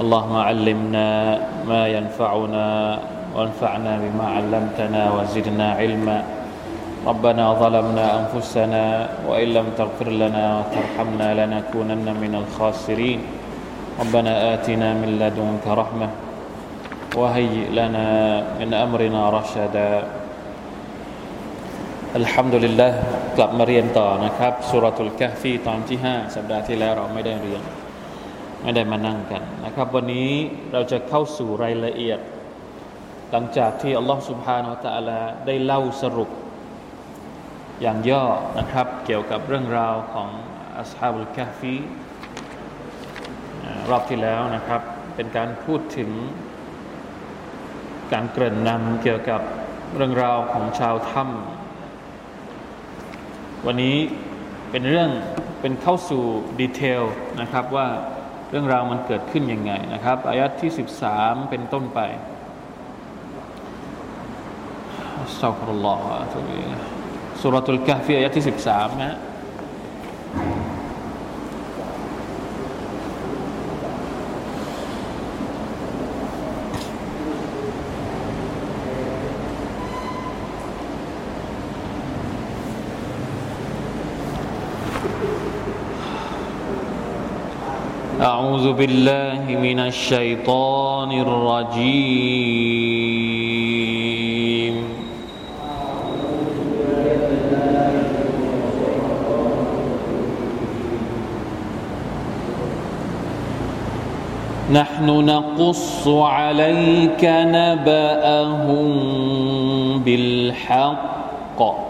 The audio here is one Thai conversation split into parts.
اللهم علمنا ما ينفعنا وانفعنا بما علمتنا وزدنا علما ربنا ظلمنا أنفسنا وإن لم تغفر لنا وترحمنا لنكونن من الخاسرين ربنا آتنا من لدنك رحمة وهيئ لنا من أمرنا رشدا الحمد لله กลับมาเรียนต่อนะครับสุรทูลกะฟีตอนที่ 5 สัปดาห์ที่แล้วเราไม่ได้เรียน ไม่ได้มานั่งกันนะครับ วันนี้เราจะเข้าสู่รายละเอียด หลังจากที่อัลลอฮฺสุบฮานาอัลลอฮได้เล่าสรุป อย่างย่อนะครับ เกี่ยวกับเรื่องราวของอัสฮาบุลกะฟีรอบที่แล้วนะครับ เป็นการพูดถึง การเกริ่นนำเกี่ยวกับเรื่องราวของชาวถ้ำวันนี้เป็นเรื่องเป็นเข้าสู่ detail นะครับว่า เรื่องราวมันเกิดขึ้นยังไงนะครับอายัดที่ 13 เป็นต้นไปأستغفر الله ทุลี سورة الكهف อายัดที่ 13 นะ أعوذ بالله من الشيطان الرجيم. نحن نقص عليك نبأهم بالحق.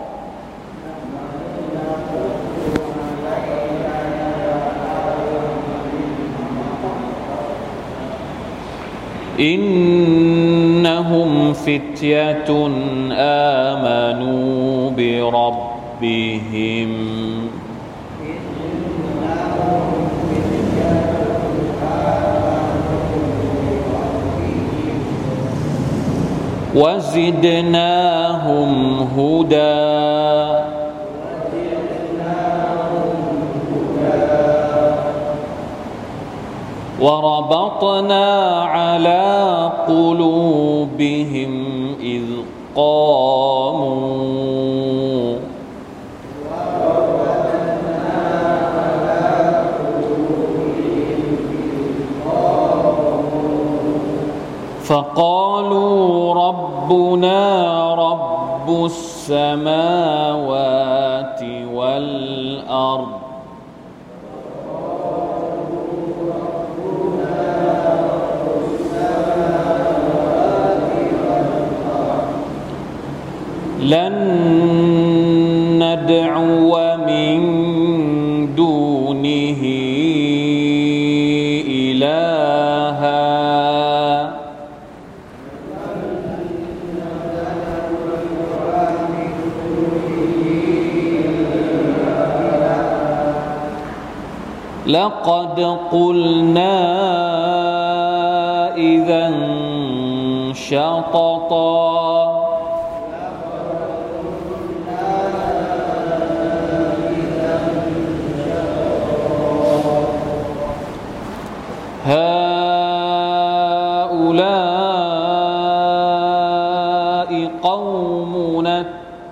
إنهم فتية آمنوا بربهم. وزدناهم هدى. وربطنا على قلوبهم إذ قاموا. فقالوا ربنا رب السماوات لن ندعو من دونه إلها. لقد قلنا إذا شططا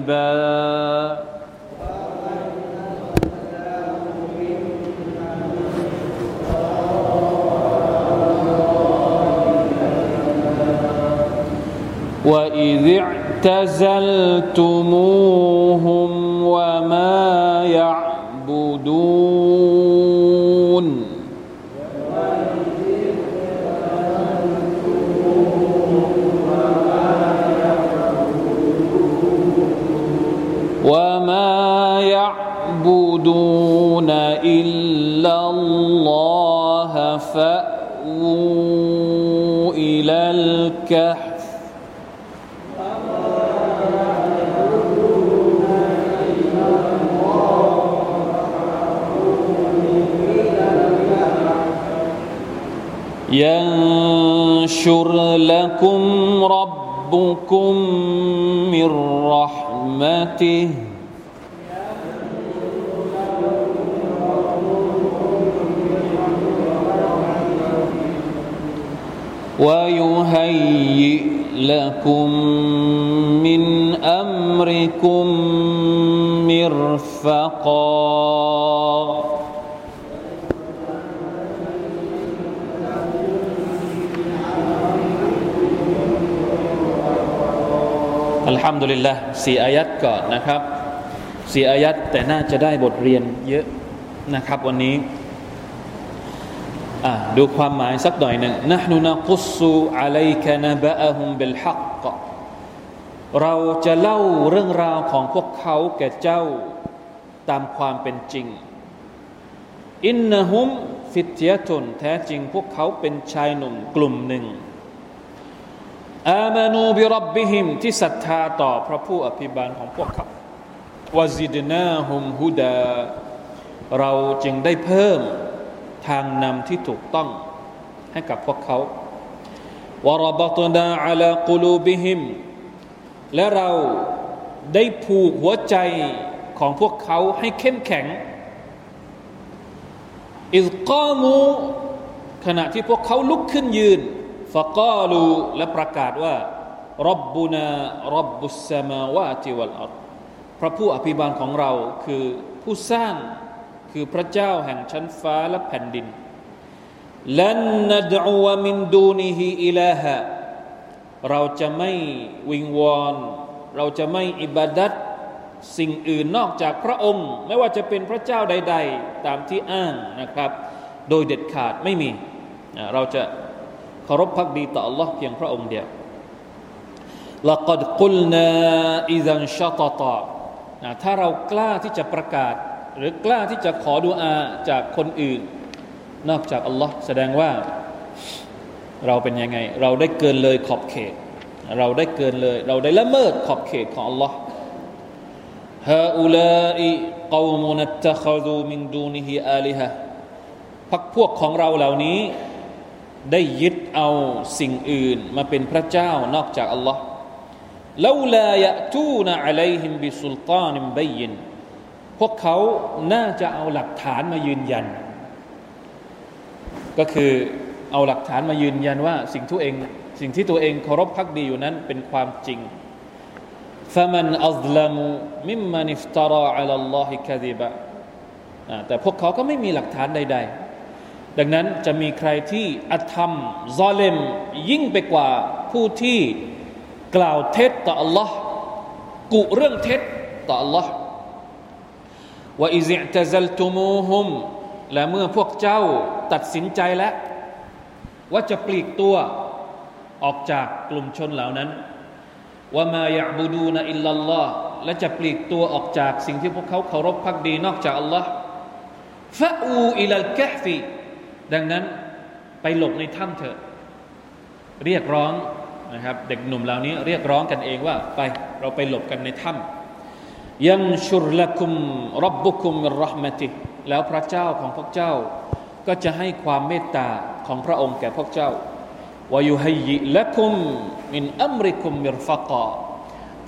كذبا وإذ اعتزلتموهم وما يعبدون يعبدون إلا الله فأووا إلى الكهف ينشر لكم ربكم من رحمته ويهيئ لكم من امركم مرفقاอัลฮัมดุลิลละสี่อายัดก่อนนะครับสี่อายัดแต่น่าจะได้บทเรียนเยอะนะครับ วันนี้ ดูความหมายสักหน่อยหนึ่งนะนูนักุสุอะลัยกะนบะอะฮุมบิลฮักเราจะเล่าเรื่องราวของพวกเขาแก่เจ้าตามความเป็นจริง อินนะฮุมฟิตยะตุนแท้จริงพวกเขาเป็นชายหนุ่มกลุ่มหนึ่งอามานูบิรับบิหิมที่ศรัทธาต่อพระผู้อภิบาลของพวกเขาวาซิดนาฮุมฮุดา เราจึงได้เพิ่ม ทางนำที่ถูกต้องให้กับพวกเขาวรบตนาอัลกุลูบิหิมและเราได้ผูกหัวใจของพวกเขาให้เข้มแข็งอิสกามูขณะที่พวกเขาลุกขึ้นยืนฟะกาลูและประกาศว่ารับบุนารับบุสมาวาติวัลอัลพระผู้อภิบาลของเราคือผู้สร้าง คือพระเจ้าแห่งชั้นฟ้าและแผ่นดินลันนัดอูวมินดูนิฮิอิลาฮะเราจะไม่วิงวอนเราจะไม่อิบาดัตสิ่งอื่นนอกจากพระองค์ ไม่ว่าจะเป็นพระเจ้าใด ๆ ตามที่อ้างนะครับ โดยเด็ดขาดไม่มีเราจะเคารพพักดีต่อ Allah เพียงพระองค์เดียว لقد قلنا إذا انشطط ถ้าเรากล้าที่จะประกาศ หรือกล้าที่จะขอดุอาจากคนอื่น นอกจากอัลลอฮ์แสดงว่าเราเป็นยังไง เราได้เกินเลยขอบเขต เราได้เกินเลย เราได้ละเมิดขอบเขตของอัลลอฮ์ฮาอุลาอิกอมุนัตตะคดูมินดูนิฮิอาลิฮะพักพวกของเราเหล่านี้ ได้ยึดเอาสิ่งอื่นมาเป็นพระเจ้านอกจากอัลลอฮ์ลาลายะตูนอะลัยฮิมบิสุลตานิมบยิน พวกเขาน่าจะเอาหลักฐานมายืนยัน ก็คือเอาหลักฐานมายืนยันว่าสิ่งที่เองสิ่งที่ตัวเองเคารพพักดีอยู่นั้นเป็นความจริง فمن أظلم ممن افترى على الله كذبا แต่พวกเขาก็ไม่มีหลักฐานใด ๆดังนั้นจะมีใครที่อธรรมซอเลมยิ่งไปกว่าผู้ที่กล่าวเท็จต่อ Allah กุเรื่องเท็จต่อ Allah ว่าอิซิตะซัลตุมูฮุมและเมื่อพวกเจ้าตัดสินใจแล้ว ว่าจะปลีกตัวออกจากกลุ่มชนเหล่านั้นว่ามาอยากบูดูนอิลลัลลอฮ์และจะปลีกตัวออกจากสิ่งที่พวกเขาเคารพพักดีนอกจากอัลลอฮ์ฟะอูอิลลกะฟีดังนั้นไปหลบในถ้ำเถอะ เรียกร้องนะครับ เด็กหนุ่มเหล่านี้เรียกร้องกันเองว่าไปเราไปหลบกันในถ้ำ ยังชุรละคุมรับบุคุมรหมติแล้วพระเจ้าของพวกเจ้า ก็จะให้ความเมตตาของพระองค์แก่พวกเจ้าวายุฮัยละคุมมินอัมริคุมมิรฟะกอ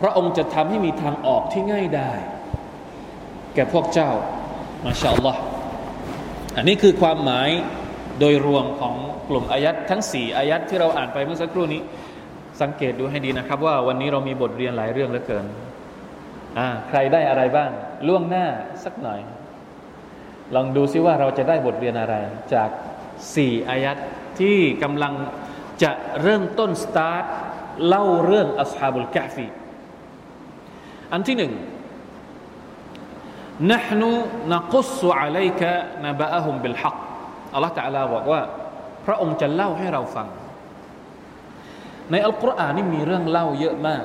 พระองค์จะทำให้มีทางออกที่ง่ายได้ แก่พวกเจ้ามาชาอัลลอฮ์อันนี้คือความหมายโดยรวมของกลุ่มอายัดทั้ง 4 อายัดที่เราอ่านไปเมื่อสักครู่นี้ สังเกตดูให้ดีนะครับว่าวันนี้เรามีบทเรียนหลายเรื่องเหลือเกิน ใครได้อะไรบ้าง ล่วงหน้าสักหน่อย ลองดูซิว่าเราจะได้บทเรียนอะไร จากสี่อายัดที่กำลังจะเริ่มต้นสตาร์ทเล่าเรื่องอัสฮาบุลกะฟีอันที่หนึ่ง نحن نقص عليك نبأهم بالحق อัลลอฮฺตะลาบอกว่า พระองค์จะเล่าให้เราฟัง ในอัลกุรอานนี่มีเรื่องเล่าเยอะมาก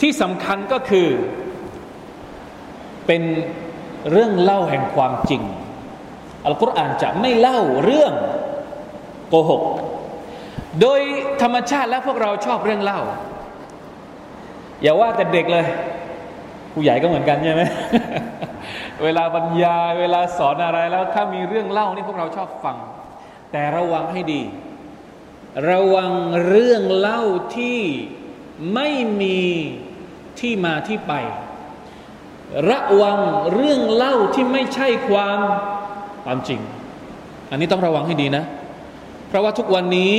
ที่สำคัญก็คือ เป็นเรื่องเล่าแห่งความจริง อัลกุรอานจะไม่เล่าเรื่องโกหก โดยธรรมชาติแล้วพวกเราชอบเรื่องเล่า อย่าว่าแต่เด็กเลย ผู้ใหญ่ก็เหมือนกันใช่ไหมเวลาบรรยาย เวลาสอนอะไรแล้วถ้ามีเรื่องเล่านี่พวกเราชอบฟัง แต่ระวังให้ดี ระวังเรื่องเล่าที่ไม่มี ที่มาที่ไป ระวังเรื่องเล่าที่ไม่ใช่ความความจริง อันนี้ต้องระวังให้ดีนะ เพราะว่าทุกวันนี้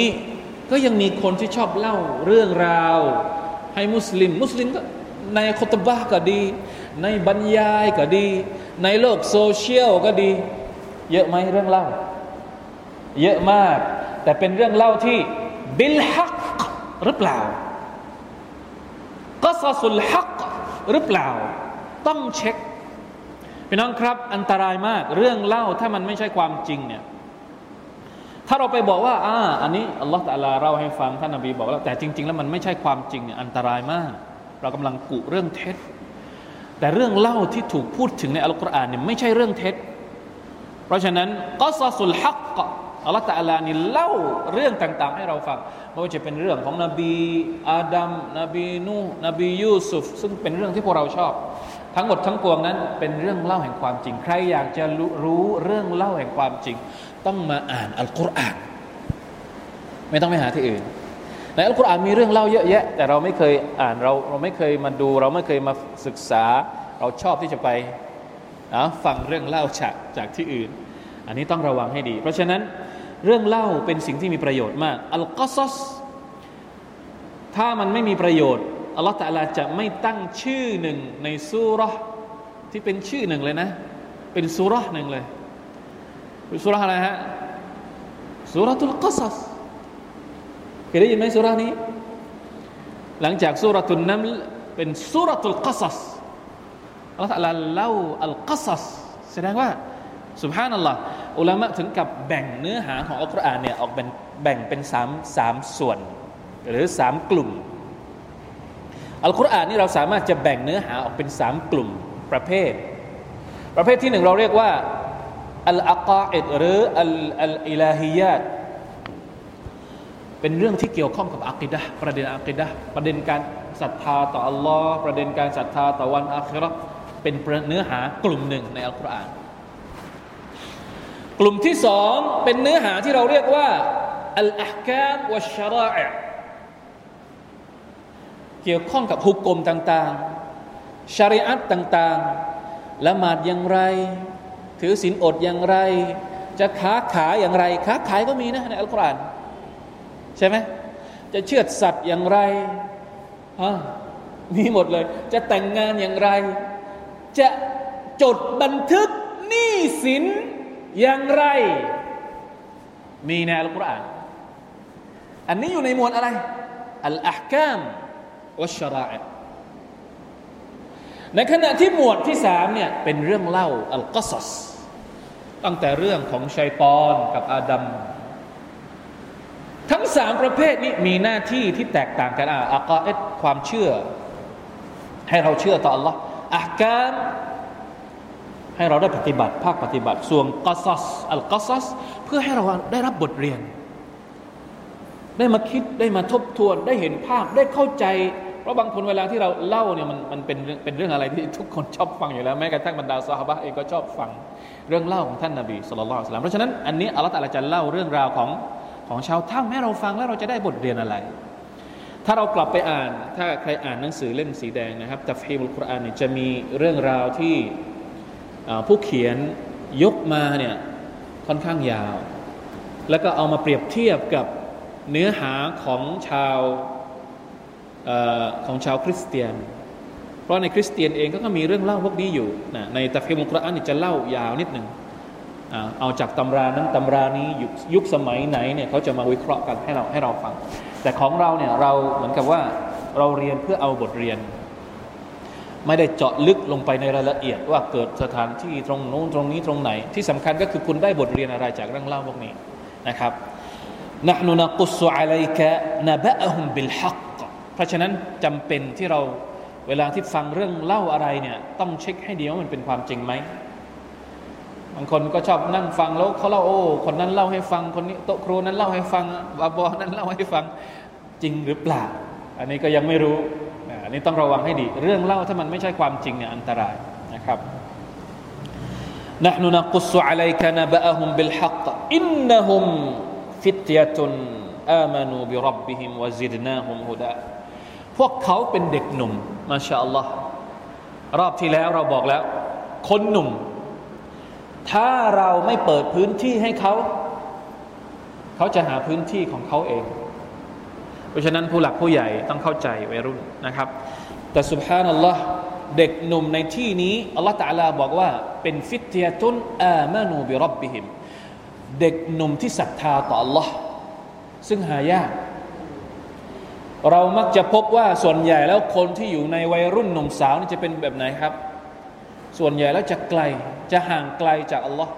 ก็ยังมีคนที่ชอบเล่าเรื่องราว ให้มุสลิม มุสลิมก็ในคตบะก็ดี ในบรรยายก็ดี ในโลกโซเชียลก็ดี เยอะไหมเรื่องเล่า เยอะมาก แต่เป็นเรื่องเล่าที่บิลฮักหรือเปล่า ก็ซาสุลฮักหรือเปล่า ต้องเช็คพี่น้องครับ อันตรายมากเรื่องเล่าถ้ามันไม่ใช่ความจริงเนี่ยถ้าเราไปบอกว่าอ่าอันนี้อัลลอฮฺตะลาเราให้ฟังท่านนบีบอกแล้วแต่จริง ๆ แล้วมันไม่ใช่ความจริงเนี่ยอันตรายมาก เรากำลังกุเรื่องเท็จ แต่เรื่องเล่าที่ถูกพูดถึงในอัลกุรอานเนี่ยไม่ใช่เรื่องเท็จ เพราะฉะนั้นก็ซาสุลฮัก อัลลอฮฺตะลานี่เล่าเรื่องต่าง ๆ ให้เราฟังไม่ว่าจะเป็นเรื่องของนบีอาดัมนบีนูนบียูซุฟซึ่งเป็นเรื่องที่พวกเราชอบ ทั้งหมดทั้งปวงนั้นเป็นเรื่องเล่าแห่งความจริง ใครอยากจะรู้เรื่องเล่าแห่งความจริง ต้องมาอ่านอัลกุรอาน ไม่ต้องไปหาที่อื่นในอัลกุรอานมีเรื่องเล่าเยอะแยะ แต่เราไม่เคยอ่านเราเราไม่เคยมาดู เราไม่เคยมาศึกษา เราชอบที่จะไปฟังเรื่องเล่าจากจากที่อื่น อันนี้ต้องระวังให้ดี เพราะฉะนั้น เรื่องเล่าเป็นสิ่งที่มีประโยชน์มากอัลกัสสถ้ามันไม่มีประโยชน์อัลลอฮฺตะลาจะไม่ตั้งชื่อหนึ่งในสุรษที่เป็นชื่อหนึ่งเลยนะ เป็นสุรษหนึ่งเลยสุรษอะไรฮะสุรตุลกัสสเคยได้ยินไหมสุรษนี้ หลังจากสุรตุลนัมเป็นสุรตุลกัสสอัลลอฮฺตะลาเล่าอัลกัสสแสดงว่า สุบฮานัลลอฮ์อุลามะถึงกับแบ่งเนื้อหาของอัลกุรอานเนี่ยออกเป็นแบ่งเป็นสามสามส่วน หรือสามกลุ่ม อัลกุรอานนี่เราสามารถจะแบ่งเนื้อหาออกเป็นสามกลุ่มประเภท ประเภทที่หนึ่งเราเรียกว่าอัลอักาอิดหรืออัลอัลอิลาฮิยาตเป็นเรื่องที่เกี่ยวข้องกับอักิดะประเด็นอักิดะประเด็นการศรัทธาต่ออัลลอฮ์ประเด็นการศรัทธาต่อวันอาคิรเป็นเนื้อหากลุ่มหนึ่งในอัลกุรอาน กลุ่มที่สองเป็นเนื้อหาที่เราเรียกว่าอัลอาฮกามวะชาระเกี่ยวข้องกับฮุกกลมต่างๆชาริอัตต่างๆ ละหมาดอย่างไร ถือศีลอดอย่างไร จะค้าขายอย่างไร ค้าขายก็มีนะในอัลกุรอานใช่ไหมจะเชื่อสัตว์อย่างไรมีหมดเลย จะแต่งงานอย่างไร จะจดบันทึกหนี้สิน อย่างไร มีในอัลกุรอานอันนี้อยู่ในหมวดอะไรอัลอาฮกามวัชราอะในขณะที่หมวดที่สามเนี่ยเป็นเรื่องเล่าอัลกัสสตั้งแต่เรื่องของชัยปอนกับอาดัมทั้งสามประเภทนี้มีหน้าที่ที่แตกต่างกันอะอักาเอตความเชื่อ ให้เราเชื่อต่อ Allah อักการ ให้เราได้ปฏิบัติภาคปฏิบัติส่วนกัสซัสอัลกัสซัสเพื่อให้เราได้รับบทเรียน ได้มาคิดได้มาทบทวนได้เห็นภาพได้เข้าใจ เพราะบางคนเวลาที่เราเล่าเนี่ยมันมันเป็นเป็นเรื่องอะไรที่ทุกคนชอบฟังอยู่แล้วแม้กระทั่งบรรดาซาฮาบะเองก็ชอบฟังเรื่องเล่าของท่านนาบีสุลต่านเพราะฉะนั้นอันนี้อัลลอฮฺตะลาจะเล่าเรื่องราวของของชาวถ้ำให้เราฟังแล้วเราจะได้บทเรียนอะไร ถ้าเรากลับไปอ่าน ถ้าใครอ่านหนังสือเล่มสีแดงนะครับตัฟฮีมุลกุรอานเนี่ยจะมีเรื่องราวที่ ผู้เขียนยกมาเนี่ยค่อนข้างยาว แล้วก็เอามาเปรียบเทียบกับเนื้อหาของชาวอของชาวคริสเตียน เพราะในคริสเตียนเองก็มีเรื่องเล่าพวกนี้อยู่นะในตัฟฮิมุกรอานจะเล่ายาวนิดหนึ่งเอาจากตำรานั้นตำรานี้ยุคยุคสมัยไหนเนี่ยเขาจะมาวิเคราะห์กันให้เราให้เราฟัง แต่ของเราเนี่ยเราเหมือนกับว่าเราเรียนเพื่อเอาบทเรียน ไม่ได้เจาะลึกลงไปในรายละเอียดว่าเกิดสถานที่ตรงโน้นตรงนี้ตรงไหน ที่สำคัญก็คือคุณได้บทเรียนอะไรจากเรื่องเล่าพวกนี้นะครับนะนุนกุสุอะลัยกะนบะฮุมบิลฮักเพราะฉะนั้นจำเป็นที่เราเวลาที่ฟังเรื่องเล่าอะไรเนี่ยต้องเช็คให้ดีว่ามันเป็นความจริงไหมบางคนก็ชอบนั่งฟังแล้วเขาเล่าโอ้คนนั้นเล่าให้ฟังคนนี้โต๊ะครูนั้นเล่าให้ฟังบาบอนั้นเล่าให้ฟังจริงหรือเปล่า อันนี้ก็ยังไม่รู้อันนี้ต้องระวังให้ดี เรื่องเล่าถ้ามันไม่ใช่ความจริงเนี่ยอันตรายนะครับ نحن نقص عليك نبأهم بالحق إنهم فتية آمنوا بربهم وزدناهم هدى พวกเขาเป็นเด็กหนุ่มมาชาอัลลอฮ์รอบที่แล้วเราบอกแล้ว คนหนุ่มถ้าเราไม่เปิดพื้นที่ให้เขา เขาจะหาพื้นที่ของเขาเอง เพ ราะฉะนั้นผู้หลักผู้ใหญ่ต้องเข้าใจวัยรุ่นนะครับ แต่สุบฮานัลลอฮ์เด็กหนุ่มในที่นี้อัลลอฮฺตะลาบอกว่าเป็นฟิตยตุนอามานูบิรับบิหิม เด็กหนุ่มที่ศรัทธาต่อ Allah ซึ่งหายาก เรามักจะพบว่าส่วนใหญ่แล้วคนที่อยู่ในวัยรุ่นหนุ่มสาวนี่จะเป็นแบบไหนครับ ส่วนใหญ่แล้วจะไกลจะห่างไกลจากอัลลอฮ์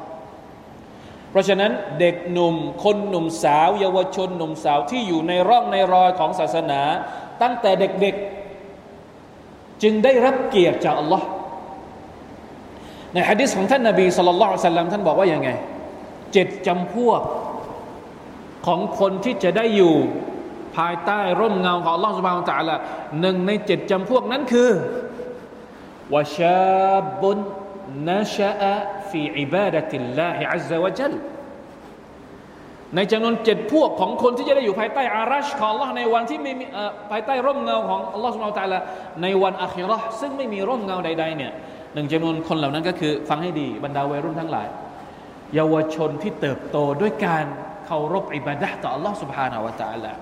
เพราะฉะนั้นเด็กหนุ่ม คนหนุ่มสาว เยาวชนหนุ่มสาวที่อยู่ในร่องในรอยของศาสนา ตั้งแต่เด็กๆ จึงได้รับเกียรติจากอัลลอฮ์ในฮะดิษของท่านนาบีสุลต่านสัลลัมท่านบอกว่าอย่างไงเจ็ดจำพวกของคนที่จะได้อยู่ภายใต้ร่มเงาของอัลลอฮ์สุบานตะละหนึ่งในเจ็ดจำพวกนั้นคือวชาบุนนัชอะ ฟีอิบาดะติลลาฮิอัลลอวะจัลในจำนวนเจ็ดพวกของคนที่จะได้อยู่ภายใต้อารัชของ Allah ในวันที่ไม่มีภายใต้ร่มเงาของ Allah สุลตาละในวันอัคิรอซึ่งไม่มีร่มเงาใด ๆ เนี่ยหนึ่งจำนวนคนเหล่านั้นก็คือ ฟังให้ดีบรรดาวัยรุ่นทั้งหลาย เยาวชนที่เติบโตด้วยการเคารพอิบาดะต่อ Allah سبحانه แวะตาละ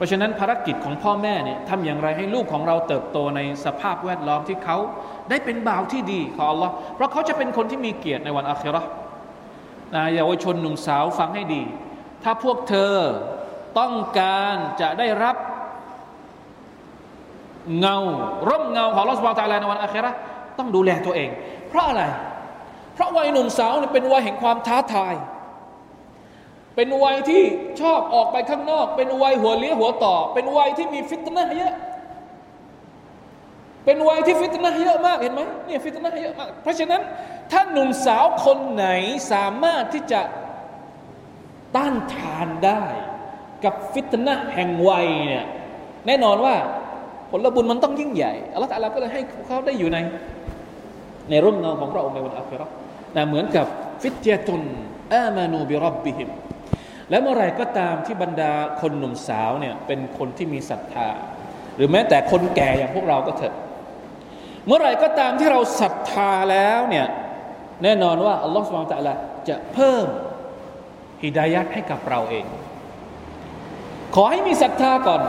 เพราะฉะนั้นภารกิจของพ่อแม่เนี่ยทำอย่างไรให้ลูกของเราเติบโตในสภาพแวดล้อมที่เขาได้เป็นบ่าวที่ดีของลลอฮ์เพราะเขาจะเป็นคนที่มีเกียรติในวันอาครานะเยาวชนหนุ่มสาวฟังให้ดี ถ้าพวกเธอต้องการจะได้รับเงา ร่มเงาของลอสบาตาลในวันอาคราต้องดูแลตัวเอง เพราะอะไร เพราะวัยหนุ่มสาวเป็นวัยแห่งความท้าทาย เป็นวัยที่ชอบออกไปข้างนอก เป็นวัยหัวเลี้ยหัวต่อ เป็นวัยที่มีฟิตนะเยอะเป็นวัยที่ฟิตนะเยอะมากเห็นไหมเนี่ยฟิตนะเยอะมากเพราะฉะนั้น ถ้าหนุ่มสาวคนไหนสามารถที่จะต้านทานได้กับฟิตนะแห่งวัยเนี่ยแน่นอนว่าผลบุญมันต้องยิ่งใหญ่อัลลอฮฺก็เลยให้เขาได้อยู่ใน ในร่มเงาของพระองค์ในวันอัครานะเหมือนกับฟิตยตุนอามานูบิรับบิฮิม และเมื่อไรก็ตามที่บรรดาคนหนุ่มสาวเนี่ยเป็นคนที่มีศรัทธา หรือแม้แต่คนแก่อย่างพวกเราก็เถอะ เมื่อไรก็ตามที่เราศรัทธาแล้วเนี่ยแน่นอนว่าอัลลอฮฺสุบานตะละจะเพิ่มฮิดายัดให้กับเราเอง ขอให้มีศรัทธาก่อน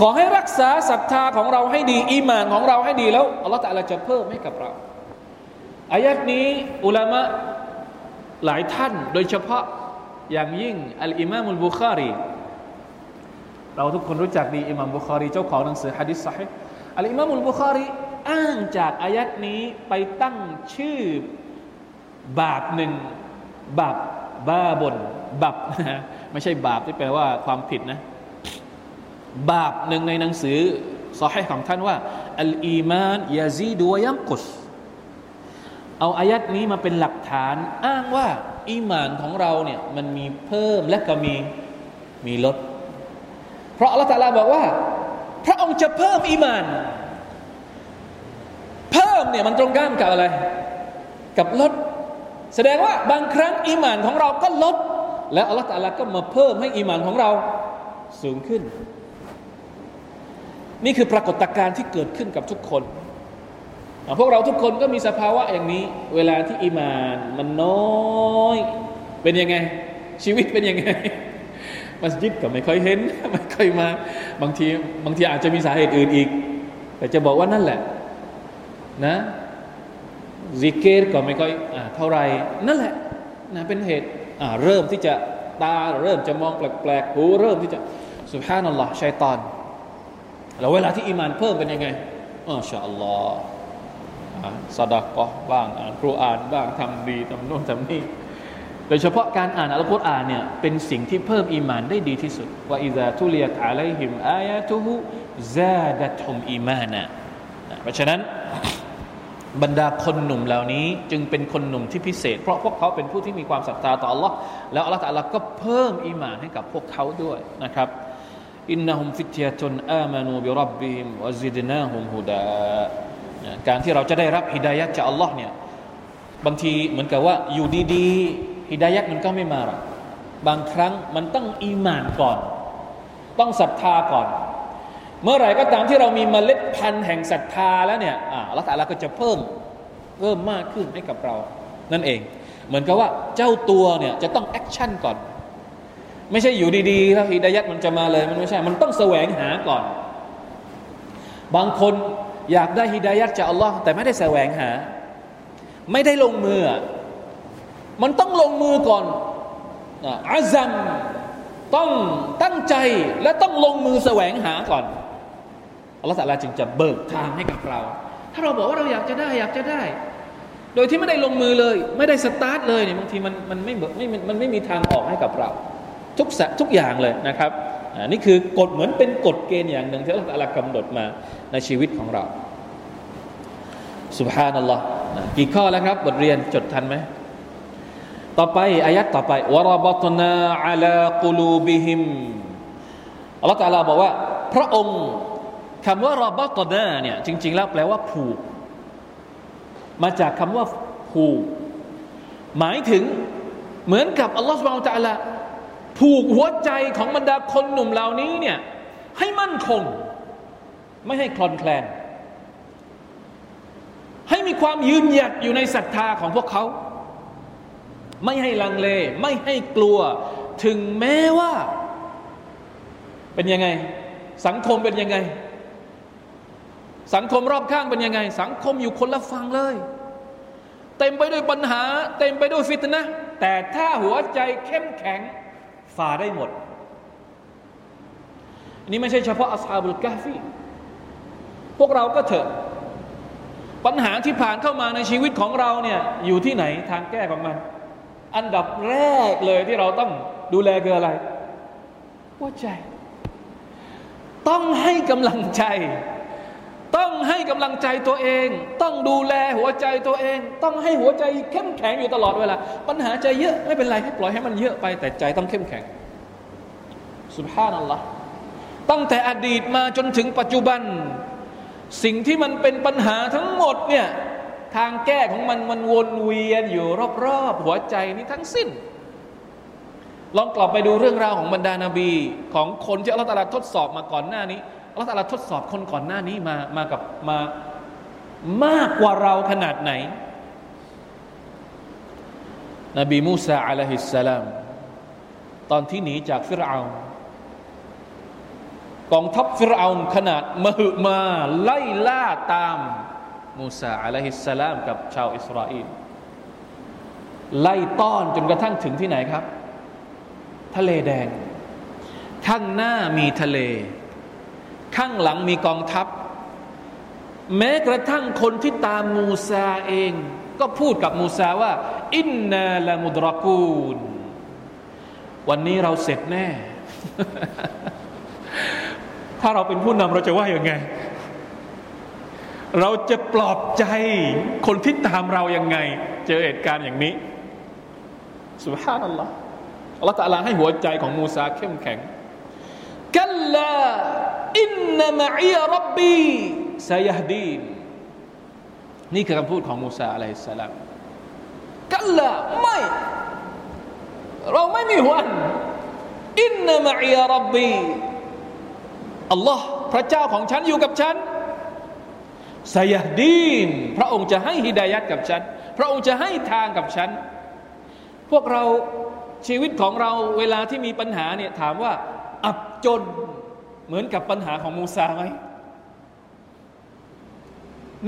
ขอให้รักษาศรัทธาของเราให้ดี อีมานของเราให้ดีแล้วอัลลอฮฺตะละจะเพิ่มให้กับเราอายัดนี้อุลามะ หลายท่านโดยเฉพาะอย่างยิ่งอัลอิมามุลบุคารีเราทุกคนรู้จักดีอิมามบุคารีเจ้าของหนังสือฮะดิษสฮิอัลอิมามุลบุคารีอ้างจากอายัดนี้ไปตั้งชื่อบาปหนึ่งบาปบ้าบนบาปไม่ใช่บาปที่แปลว่าความผิดนะ บาปหนึ่งในหนังสือสอให้ของท่านว่าอัลอีมานยาซีดวยัมกุส เอาอายัดนี้มาเป็นหลักฐานอ้างว่าอีมานของเราเนี่ยมันมีเพิ่มและก็มีมีลด เพราะอัลลอฮฺตาลาบอกว่า พระองค์จะเพิ่มอีมาน เพิ่มเนี่ยมันตรงข้ามกับอะไร กับลด แสดงว่าบางครั้งอีมานของเราก็ลด แล้วอัลลอฮฺตาลาก็มาเพิ่มให้อีมานของเราสูงขึ้น นี่คือปรากฏการณ์ที่เกิดขึ้นกับทุกคน พวกเราทุกคนก็มีสภาวะอย่างนี้ เวลาที่อีมานมันน้อย เป็นยังไง ชีวิตเป็นยังไง มัสยิดก็ไม่ค่อยเห็น ไม่ค่อยมา บางทีบางทีอาจจะมีสาเหตุอื่นอีก แต่จะบอกว่านั่นแหละ นะซิกเกตก็ไม่ค่อยอเท่าไรนั่นแหละนะเป็นเหตุเริ่มที่จะตาเริ่มจะมองแปลกๆหูเริ่มที่จะสุภานัลลอฮ์ชัยตอน แล้วเวลาที่อีมานเพิ่มเป็นยังไงอัลชาอัลลอฮ์ สดากะบ้างอ่านครูอ่านบ้างทำดีทำโน่นทำนี่โดยเฉพาะการอ่านอัลกุรอานเนี่ยเป็นสิ่งที่เพิ่มอีมานได้ดีที่สุดว่าอิซาทุเลียตอะลัยฮิมอายะตุฮุซาดัตฮุมอีมานะเพราะฉะนั้นบรรดาคนหนุ่มเหล่านี้จึงเป็นคนหนุ่มที่พิเศษ เพราะพวกเขาเป็นผู้ที่มีความศรัทธาต่อ Allah แล้ว Allah ตะลาก็เพิ่มอีมานให้กับพวกเขาด้วยนะครับอินนะฮุมฟิตยะตุนอามานูบิรับบิฮิมวะซิดนาฮุมฮุดา การที่เราจะได้รับฮิดายะจาก Allah เนี่ยบางทีเหมือนกับว่าอยู่ดีๆฮิดายะมันก็ไม่มาหรอกบางครั้งมันต้องอีมานก่อน ต้องศรัทธาก่อน เมื่อไหร่ก็ตามที่เรามีเมล็ดพันธุ์แห่งศรัทธาแล้วเนี่ยอ่าละตาลาก็จะเพิ่มเพิ่มมากขึ้นให้กับเรา นั่นเอง เหมือนกับว่าเจ้าตัวเนี่ยจะต้องแอคชั่นก่อน ไม่ใช่อยู่ดีๆแล้วฮิดายัดมันจะมาเลยมันไม่ใช่ มันต้องแสวงหาก่อน บางคน อยากได้ฮิดายัดจากอัลลอฮ์แต่ไม่ได้แสวงหา ไม่ได้ลงมือ มันต้องลงมือก่อนอาซัมต้องตั้งใจและต้องลงมือแสวงหาก่อนอัลลอฮฺสัลาจึงจะเบิกทางให้กับเรา ถ้าเราบอกว่าเราอยากจะได้อยากจะได้ โดยที่ไม่ได้ลงมือเลย ไม่ได้สตาร์ทเลยเนี่ยบางทีมันมันไม่ไม่มันไม่มีทางออกให้กับเรา ทุกสทุกอย่างเลยนะครับ อันนี้คือกฎเหมือนเป็นกฎเกณฑ์อย่างหนึ่งที่อัลลอฮฺกำหนดมาในชีวิตของเราสุบฮานัลลอฮ์กี่ข้อแล้วครับ บทเรียนจดทันไหม ต่อไปอายัดต่อไปวรบัตนาอัลากลูบิฮิมอัลลอฮฺตาลาบอกว่า พระองค์คำว่ารบัตนาเนี่ยจริง ๆ แล้วแปลว่าผูก มาจากคำว่าผูก หมายถึงเหมือนกับอัลลอฮฺสุบฮานตะละ ผูกหัวใจของบรรดาคนหนุ่มเหล่านี้เนี่ยให้มั่นคง ไม่ให้คลอนแคลน ให้มีความยืนหยัดอยู่ในศรัทธาของพวกเขา ไม่ให้ลังเล ไม่ให้กลัว ถึงแม้ว่า เป็นยังไง สังคมเป็นยังไง สังคมรอบข้างเป็นยังไง สังคมอยู่คนละฝั่งเลย เต็มไปด้วยปัญหา เต็มไปด้วยฟิตนะ แต่ถ้าหัวใจเข้มแข็ง ฝ่าได้หมดนี่ไม่ใช่เฉพาะอัสฮาบุลกาฟีพวกเราก็เถอะ ปัญหาที่ผ่านเข้ามาในชีวิตของเราเนี่ย อยู่ที่ไหนทางแก้ของมัน อันดับแรกเลยที่เราต้องดูแลคืออะไรหัวใจ ต้องให้กำลังใจ ต้องให้กำลังใจตัวเอง ต้องดูแลหัวใจตัวเอง ต้องให้หัวใจเข้มแข็งอยู่ตลอดเวลาปัญหาใจเยอะไม่เป็นไรให้ปล่อยให้มันเยอะไป แต่ใจต้องเข้มแข็งสุภาพนัลลอฮ์ตั้งแต่อดีตมาจนถึงปัจจุบัน สิ่งที่มันเป็นปัญหาทั้งหมดเนี่ยทางแก้ของมันมันวนเวียนอยู่รอบๆหัวใจนี้ทั้งสิ้น ลองกลับไปดูเรื่องราวของบรรดานาบี ของคนที่อัลลอฮฺตรัสทดสอบมาก่อนหน้านี้ อัลลอฮฺทดสอบคนก่อนหน้านี้มามากับมามากกว่าเราขนาดไหน นบีมูซาอะลัยฮิสสลามตอนที่หนีจากฟิรเอากองทัพฟิรเอาขนาดมหึมาไล่ล่าตามมูซาอะลัยฮิสสลามกับชาวอิสราเอลไล่ต้อนจนกระทั่งถึงที่ไหนครับ ทะเลแดง ข้างหน้ามีทะเล ข้างหลังมีกองทัพ แม้กระทั่งคนที่ตามมูซาเอง ก็พูดกับมูซาว่า อินนาละมุดรกูล วันนี้เราเสร็จแน่ ถ้าเราเป็นผู้นำเราจะว่าอย่างไง เราจะปลอบใจคนที่ตามเรายังไง เจอเหตุการณ์อย่างนี้สุภาพนัลลอฮ์อัลลอฮฺตะลาให้หัวใจของมูซาเข้มแข็ง กัลลาอินนามะอีรับบีซายฮดีนนี่คือคำพูดของมูซาอะลัยฮิสสลามกัลลาไม่ เราไม่มีวันอินนามะอีรับบีอัลลอฮ์พระเจ้าของฉันอยู่กับฉันสยดีนพระองค์จะให้ฮิดายัดกับฉัน พระองค์จะให้ทางกับฉัน พวกเราชีวิตของเราเวลาที่มีปัญหาเนี่ยถามว่า อับจนเหมือนกับปัญหาของมูซาไหม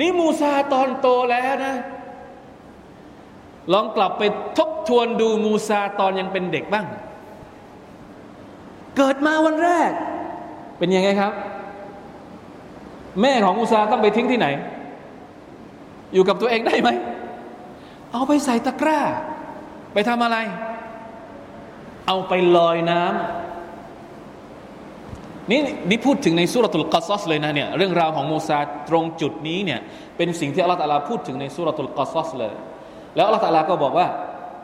นี่มูซาตอนโตแล้วนะ ลองกลับไปทบทวนดูมูซาตอนยังเป็นเด็กบ้าง เกิดมาวันแรก เป็นยังไงครับ แม่ของมูซาต้องไปทิ้งที่ไหน อยู่กับตัวเองได้ไหม เอาไปใส่ตะกร้า ไปทำอะไร เอาไปลอยน้ำ นี่นี่พูดถึงในสุรตุลกัสซัสเลยนะเนี่ยเรื่องราวของมูซาตรงจุดนี้เนี่ยเป็นสิ่งที่อัลลอฮฺตะลาพูดถึงในสุรตุลกัสซัสเลย แล้วอัลลอฮฺตะลาก็บอกว่า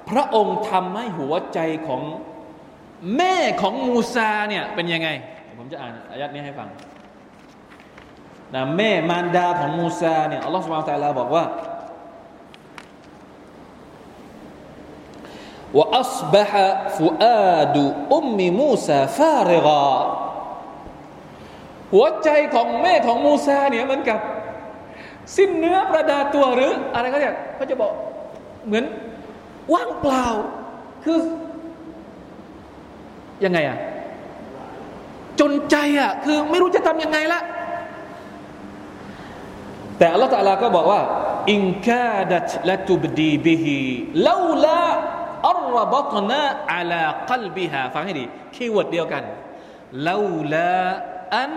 พระองค์ทำให้หัวใจของแม่ของมูซาเนี่ยเป็นยังไง ผมจะอ่านอายัดนี้ให้ฟังนะแม่มารดาของมูซาเนี่ยอัลลอฮฺสุบานตะลาบอกว่า وأصبح فؤاد أم موسى فارغا หัวใจของแม่ของมูซาเนี่ยเหมือนกับ สิ้นเนื้อประดาตัวหรืออะไรก็เนี่ยเขาจะบอกเหมือนว่างเปล่า คือ ยังไงอะจนใจอะคือไม่รู้จะทำยังไงละแต่อัลลอฮฺตะลาก็บอกว่าอินคาดัตละตุบดีบิฮิلولا أن ربطنا على قلبها ฟังให้ดี keyword เดียวกัน لولا أن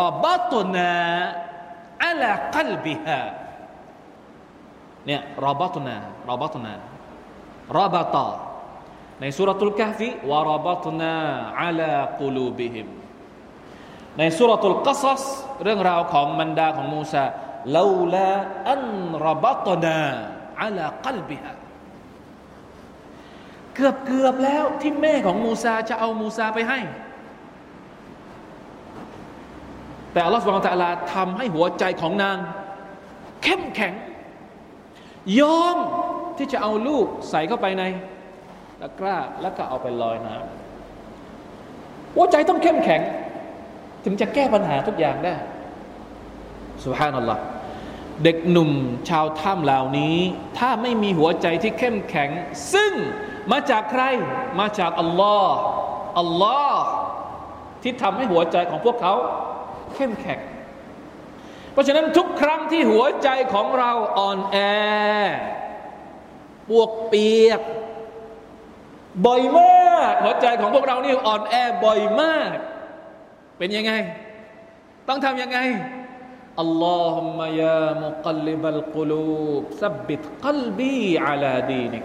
ربطنا على قلبها เนี่ย ربطنا ربطنا ربطنا ใน سورة الكهف وربطنا على قلوبهم ใน سورة القصص เรื่องราวของบรรดาของมูซาลาลาอันรบัตนาอัลากัลบิฮาเกือบเกือบแล้วที่แม่ของมูซาจะเอามูซาไปให้ แต่อัลลอฮฺสุบานตะลาทำให้หัวใจของนาง เข้มแข็ง ยอมที่จะเอาลูกใส่เข้าไปในตะกร้าแล้วก็เอาไปลอยน้ำหัวใจต้องเข้มแข็ง ถึงจะแก้ปัญหาทุกอย่างได้สุฮานัลลอฮ์เด็กหนุ่มชาวถ้ำเหล่านี้ ถ้าไม่มีหัวใจที่เข้มแข็ง ซึ่งมาจากใครมาจากอัลลอฮ์อัลลอฮ์ที่ทำให้หัวใจของพวกเขา เข้มแข็ง เพราะฉะนั้นทุกครั้งที่หัวใจของเราอ่อนแอปวกเปียก บ่อยมาก หัวใจของพวกเรานี่อ่อนแอบ่อยมาก เป็นยังไง ต้องทำยังไงอัลลอฮุมะยามุกลิบัลกุลูบซับบิตกัลบีอาลาดีนิก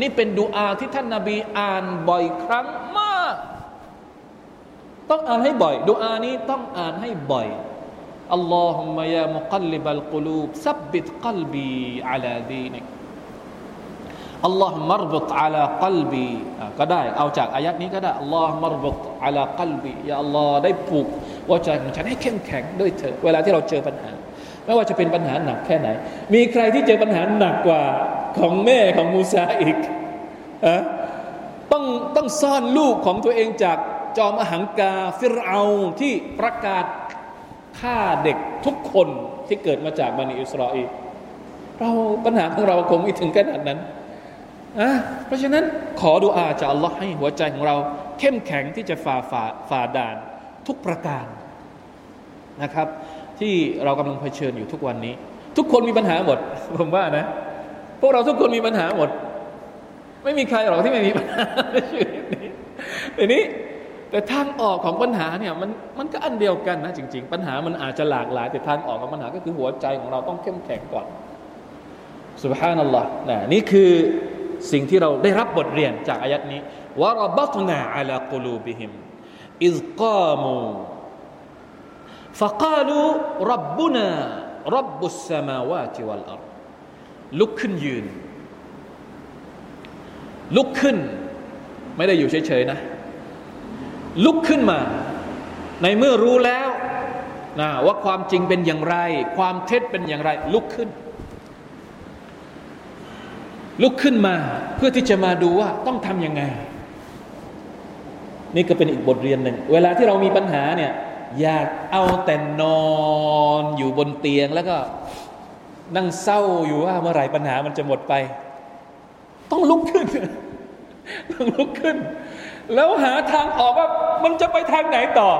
นี่เป็นดูอาที่ท่านนาบีอ่านบ่อยครั้งมา ต้องอ่านให้บ่อยดูอานี้ต้องอ่านให้บ่อยอัลลอฮุมะยามุกัลลิบัลกุลูบซับบิตกัลบีอาลาดีนิกอัลลอฮ์มรบุตอาลากัลบีก็ได้เอาจากอายัดนี้ก็ได้อัลลอฮ์มรบุตอาลากัลบีอย่าอัลลอฮ์ได้ผูกหัวใจของฉันให้เข้มแข็งด้วยเธอเวลาที่เราเจอปัญหา ไม่ว่าจะเป็นปัญหาหนักแค่ไหน มีใครที่เจอปัญหาหนักกว่าของแม่ของมูซาอีกอะต้องต้องซ่อนลูกของตัวเองจาก จอมอหังกาฟิรเอาที่ประกาศฆ่าเด็กทุกคนที่เกิดมาจากบันิอิสราเอลเราปัญหาของเราคงไม่ถึงขนาดนั้นอะเพราะฉะนั้นขอดูอาจากอัลลอฮ์ให้หัวใจของเรา เข้มแข็งที่จะฝ่าฝ่าฝ่าด่านทุกประการนะครับ ที่เรากำลังเผชิญอยู่ทุกวันนี้ ทุกคนมีปัญหาหมดผมว่านะ พวกเราทุกคนมีปัญหาหมด ไม่มีใครหรอกที่ไม่มีปัญหาในชีวิตนี้ทีนี้ แต่ทางออกของปัญหาเนี่ยมันมันก็อันเดียวกันนะจริง ๆ ปัญหามันอาจจะหลากหลาย แต่ทางออกของปัญหาก็คือหัวใจของเราต้องเข้มแข็งก่อนสุบฮานัลลอฮ์นะนี่คือสิ่งที่เราได้รับบทเรียนจากอายัดนี้วะรบัตนาอัลกุลูบิฮิมอิซกามู فقالوا ربنا رب السماوات والأرض. ลุกขึ้นยืน ลุกขึ้น ไม่ได้อยู่เฉยๆนะ ลุกขึ้นมา ในเมื่อรู้แล้วนะว่าความจริงเป็นอย่างไร ความเท็จเป็นอย่างไร ลุกขึ้น ลุกขึ้นมาเพื่อที่จะมาดูว่าต้องทำยังไง นี่ก็เป็นอีกบทเรียนหนึ่ง เวลาที่เรามีปัญหาเนี่ยอย่าเอาแต่นอนอยู่บนเตียงแล้วก็นั่งเศร้าอยู่ว่าเมื่อไหร่ปัญหามันจะหมดไป ต้องลุกขึ้น ต้องลุกขึ้น แล้วหาทางออกว่ามันจะไปทางไหนต่อ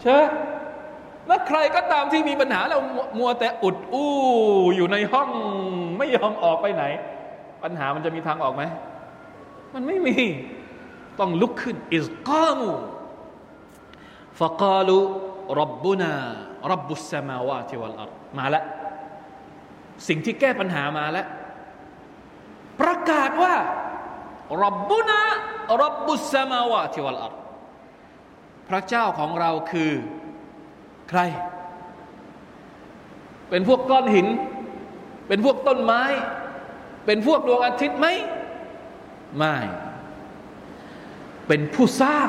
ใช่ไหมแล้วใครก็ตามที่มีปัญหาแล้วมัวแต่อุดอู้อยู่ในห้องไม่ยอมออกไปไหน ปัญหามันจะมีทางออกไหม มันไม่มี ต้องลุกขึ้นอิสกามูฟะกาลูรับบุนารับบุสมาวาติวัลอัรมาแล้วสิ่งที่แก้ปัญหามาแล้ว ประกาศว่า รับบุนารับบุสมาวาติวัลอัรพระเจ้าของเราคือใคร เป็นพวกก้อนหิน เป็นพวกต้นไม้ เป็นพวกดวงอาทิตย์ไหม ไม่ เป็นผู้สร้าง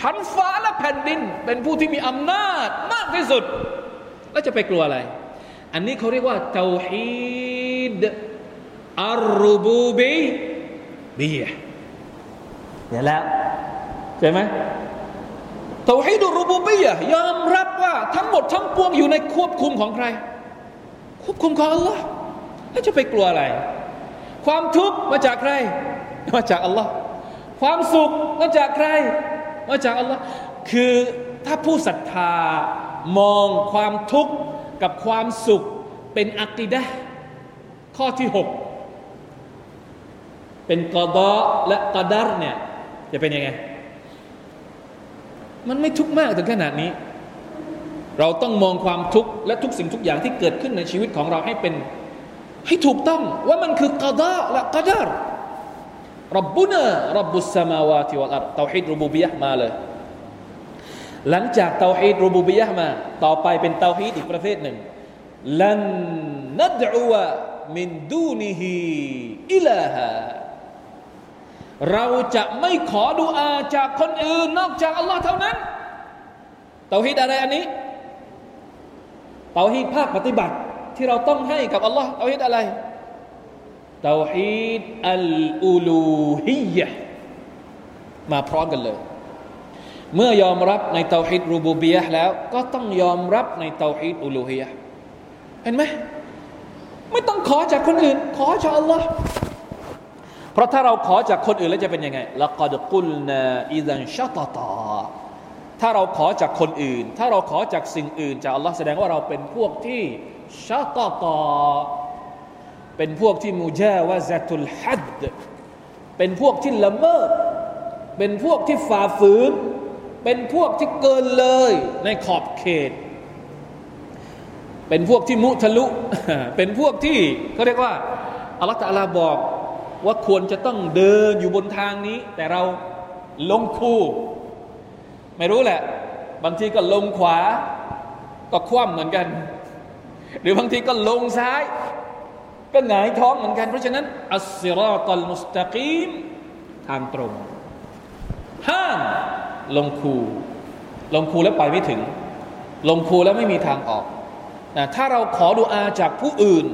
ชั้นฟ้าและแผ่นดิน เป็นผู้ที่มีอำนาจมากที่สุด แล้วจะไปกลัวอะไร อันนี้เขาเรียกว่าเตาฮีดอัลรูบูบี บีเดี๋ยวแล้วใช่ไหมเตาฮีดุรูบูบียะยอมรับว่าทั้งหมดทั้งปวงอยู่ในควบคุมของใคร ควบคุมของอัลลอฮ์แล้วจะไปกลัวอะไร ความทุกข์มาจากใคร มาจากอัลลอฮ์ความสุขมาจากใคร มาจากอัลลอฮ์คือถ้าผู้ศรัทธามองความทุกข์กับความสุขเป็นอักิดะข้อที่หก เป็นกอดอและกอดัรเนี่ยจะเป็นยังไง มันไม่ทุกข์มากถึงขนาดนี้ เราต้องมองความทุกข์และทุกสิ่งทุกอย่างที่เกิดขึ้นในชีวิตของเราให้เป็น ให้ถูกต้องว่ามันคือกาดาและกาดา ربنا رب السماوات والأرض เตาฮีด ربوبية มาเลย หลังจากเตาฮีด ربوبية มา ต่อไปเป็นเตาฮีดอีกประเภทหนึ่งلن ندعو من دونه إلها เราจะไม่ขอดุอาจากคนอื่น นอกจากอัลลอฮ์เท่านั้น เตาฮีดอะไรอันนี้ เตาฮีดภาคปฏิบัติที่เราต้องให้กับอัลลอฮ์เตาฮีดอะไร เตาฮีดอัลอูลูฮียะมาพร้อมกันเลย เมื่อยอมรับในเตาฮีดรูบูบียะแล้ว ก็ต้องยอมรับในเตาฮีดอูลูฮียะเห็นไหมไม่ต้องขอจากคนอื่น ขอจากอัลลอฮ์ เพราะถ้าเราขอจากคนอื่นแล้วจะเป็นยังไงละกอดกุลนาอิดันชัตตาถ้าเราขอจากคนอื่น ถ้าเราขอจากสิ่งอื่น จากอัลลอฮ์แสดงว่าเราเป็นพวกที่ชัตตาเป็นพวกที่มุจาวะซะตุลฮัดเป็นพวกที่ละเมิด เป็นพวกที่ฝ่าฝืน เป็นพวกที่เกินเลยในขอบเขต เป็นพวกที่มุทะลุ เป็นพวกที่เขาเรียกว่าอัลลอฮฺตะลาบอก ว่าควรจะต้องเดินอยู่บนทางนี้ แต่เราลงคู่ ไม่รู้แหละ บางทีก็ลงขวา ก็คว่ำเหมือนกัน หรือบางทีก็ลงซ้าย ก็หงายท้องเหมือนกัน เพราะฉะนั้น อัสซิรอตัลมุสตะกีมทางตรง ห้ามลงคู ลงคูแล้วไปไม่ถึง ลงคูแล้วไม่มีทางออกนะถ้าเราขอดุอาจากผู้อื่น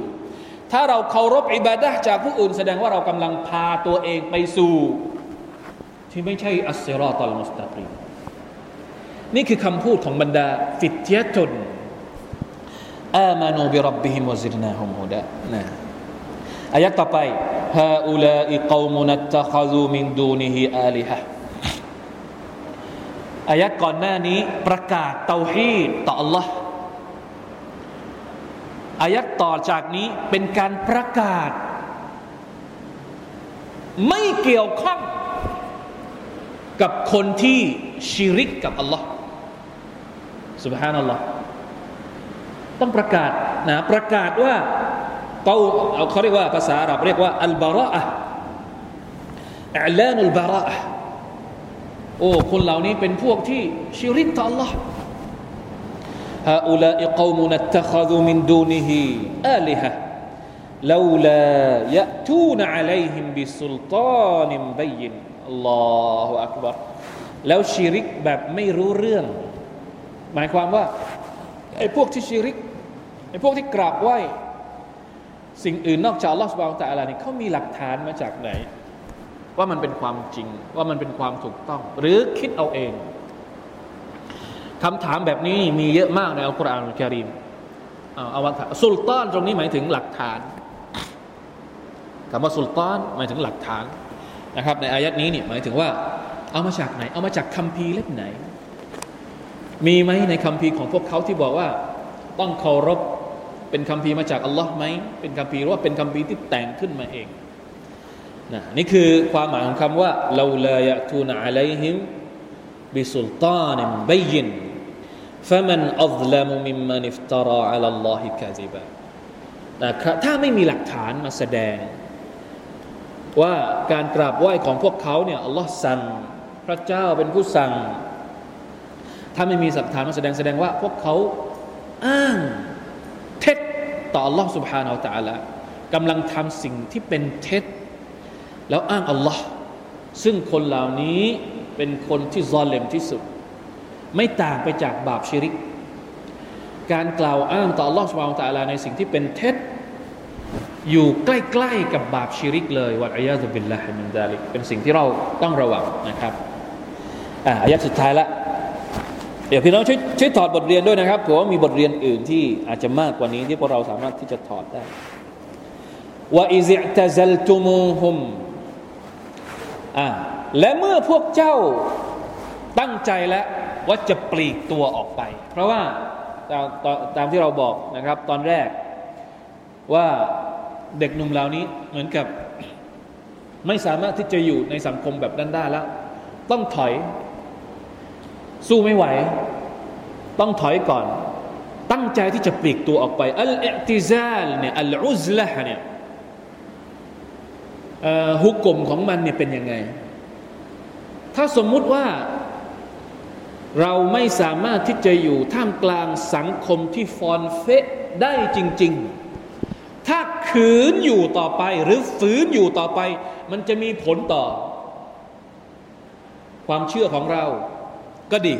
ถ้าเราเคารพอิบาดะจากผู้อื่น แสดงว่าเรากำลังพาตัวเองไปสู่ ที่ไม่ใช่อัสซรอตัลมุสตากีนี่คือคำพูดของบรรดาฟิตยะชนอามานูบิรับบิฮิมวซิรนาฮุมฮุดะนะอายะต่อไปฮาอุลาอิกอมุนัตตะคาซูมินดูนิฮิอาลิฮะอายะก่อนหน้านี้ประกาศเตาฮีดต่อ Allah อายัดต่อจากนี้เป็นการประกาศ ไม่เกี่ยวข้องกับคนที่ชิริกกับอัลลอฮ์สุบฮานัลลอฮ์ต้องประกาศนะประกาศว่าเขาเขาเรียกว่าภาษาอาหรับเรียกว่าอัลบาระอะอัลลานุลบาระะโอ้คนเหล่านี้เป็นพวกที่ชิริกต่ออัลลอฮ์ ฮาอุลาอิกอมุนัตตะคาดุมินดูนิฮีอาลิฮะลาลายะตูนอะลัยฮิมบิสุลตานิมบินอัลลอฮฺอักบารแล้วชีริกแบบไม่รู้เรื่อง หมายความว่าไอ้พวกที่ชีริกไอ้พวกที่กราบไหว้สิ่งอื่นนอกจากอลอสุบานตะอะไรนี่เขามีหลักฐานมาจากไหน ว่ามันเป็นความจริงว่ามันเป็นความถูกต้อง หรือคิดเอาเอง คำถามแบบนี้มีเยอะมากในอัลกุรอานอัลกิริมเอาว่าสุลต่านตรงนี้หมายถึงหลักฐานคำว่าสุลต่านหมายถึงหลักฐานนะครับ ในอายัดนี้เนี่ยหมายถึงว่า เอามาจากไหน เอามาจากคัมภีร์เล่มไหน มีไหมในคัมภีร์ของพวกเขาที่บอกว่า ต้องเคารพเป็นคัมภีร์มาจากอัลลอฮ์ไหมเป็นคัมภีร์หรือว่าเป็นคัมภีร์ที่แต่งขึ้นมาเองนะนี่คือความหมายของคำว่าเราลายะตูนอะลัยฮิมบิสุลตานบยิน فمن أظلم ممن افترى على الله كذبا นะถ้าไม่มีหลักฐานมาแสดง ว่าการกราบไหว้ของพวกเขาเนี่ยอัลลอฮ์สั่งพระเจ้าเป็นผู้สั่ง ถ้าไม่มีหลักฐานมาแสดงแสดงว่า พวกเขาอ้างเท็จต่ออัลลอฮ์ سبحانه และ تعالى กำลังทำสิ่งที่เป็นเท็จ แล้วอ้างอัลลอฮ์ซึ่งคนเหล่านี้เป็นคนที่ซอลเลมที่สุด ไม่ต่างไปจากบาปชิริก การกล่าวอ้างต่อลอสวาลตาลาในสิ่งที่เป็นเท็จ อยู่ใกล้ๆกับบาปชิริกเลยวัดอายะตุบิลลาฮิมินดาลิกเป็นสิ่งที่เราต้องระวังนะครับอ่าอายะสุดท้ายละเดี๋ยวพี่น้องช่วยช่วยถอดบทเรียนด้วยนะครับเผื่อว่ามีบทเรียนอื่นที่อาจจะมากกว่านี้ที่พวกเราสามารถที่จะถอดได้ว่าอิซิตะซัลตุมูฮุมอ่าและเมื่อพวกเจ้าตั้งใจแล้ว ว่าจะปลีกตัวออกไป เพราะว่าตามตามที่เราบอกนะครับ ตอนแรกว่าเด็กหนุ่มเหล่านี้เหมือนกับไม่สามารถที่จะอยู่ในสังคมแบบด้านด้าแล้ว ต้องถอย สู้ไม่ไหว ต้องถอยก่อน ตั้งใจที่จะปลีกตัวออกไปอัลเอติซาลเนี่ยอัลอุซละเนี่ยฮุกกลมของมันเนี่ยเป็นยังไง ถ้าสมมุติว่า เราไม่สามารถที่จะอยู่ท่ามกลางสังคมที่ฟอนเฟะได้จริง ๆ ถ้าขืนอยู่ต่อไปหรือฝืนอยู่ต่อไป มันจะมีผลต่อ ความเชื่อของเราก็ดี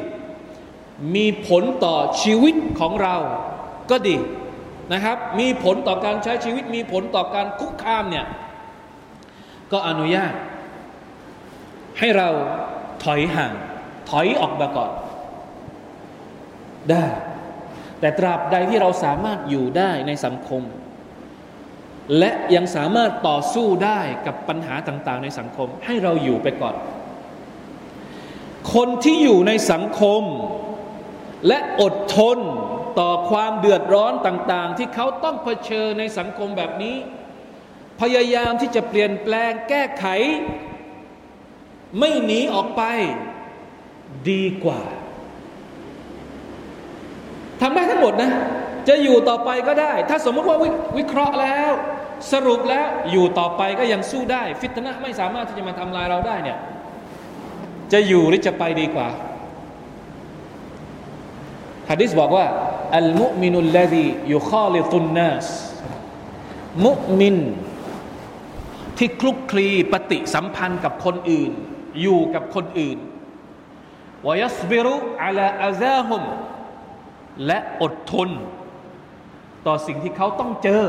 มีผลต่อชีวิตของเราก็ดีนะครับ มีผลต่อการใช้ชีวิต มีผลต่อการคุกคามเนี่ย ก็อนุญาต ให้เราถอยห่าง ถอยออกมาก่อน ได้ แต่ตราบใดที่เราสามารถอยู่ได้ในสังคม และยังสามารถต่อสู้ได้กับปัญหาต่าง ๆ ในสังคม ให้เราอยู่ไปก่อน คนที่อยู่ในสังคม และอดทนต่อความเดือดร้อนต่าง ๆ ที่เขาต้องเผชิญในสังคมแบบนี้ พยายามที่จะเปลี่ยนแปลงแก้ไข ไม่หนีออกไป ดีกว่าทำได้ทั้งหมดนะ จะอยู่ต่อไปก็ได้ ถ้าสมมติว่าวิเคราะห์แล้ว สรุปแล้วอยู่ต่อไปก็ยังสู้ได้ ฟิตนะไม่สามารถที่จะมาทำลายเราได้เนี่ยจะอยู่หรือจะไปดีกว่าฮะดิษบอกว่าอัลมุมินุลลดียุคาลิตุนนัสมุมิน ที่คลุกคลีปฏิสัมพันธ์กับคนอื่น อยู่กับคนอื่น วยสบิรุอัลาอาซาฮุมและอดทน ต่อสิ่งที่เขาต้องเจอ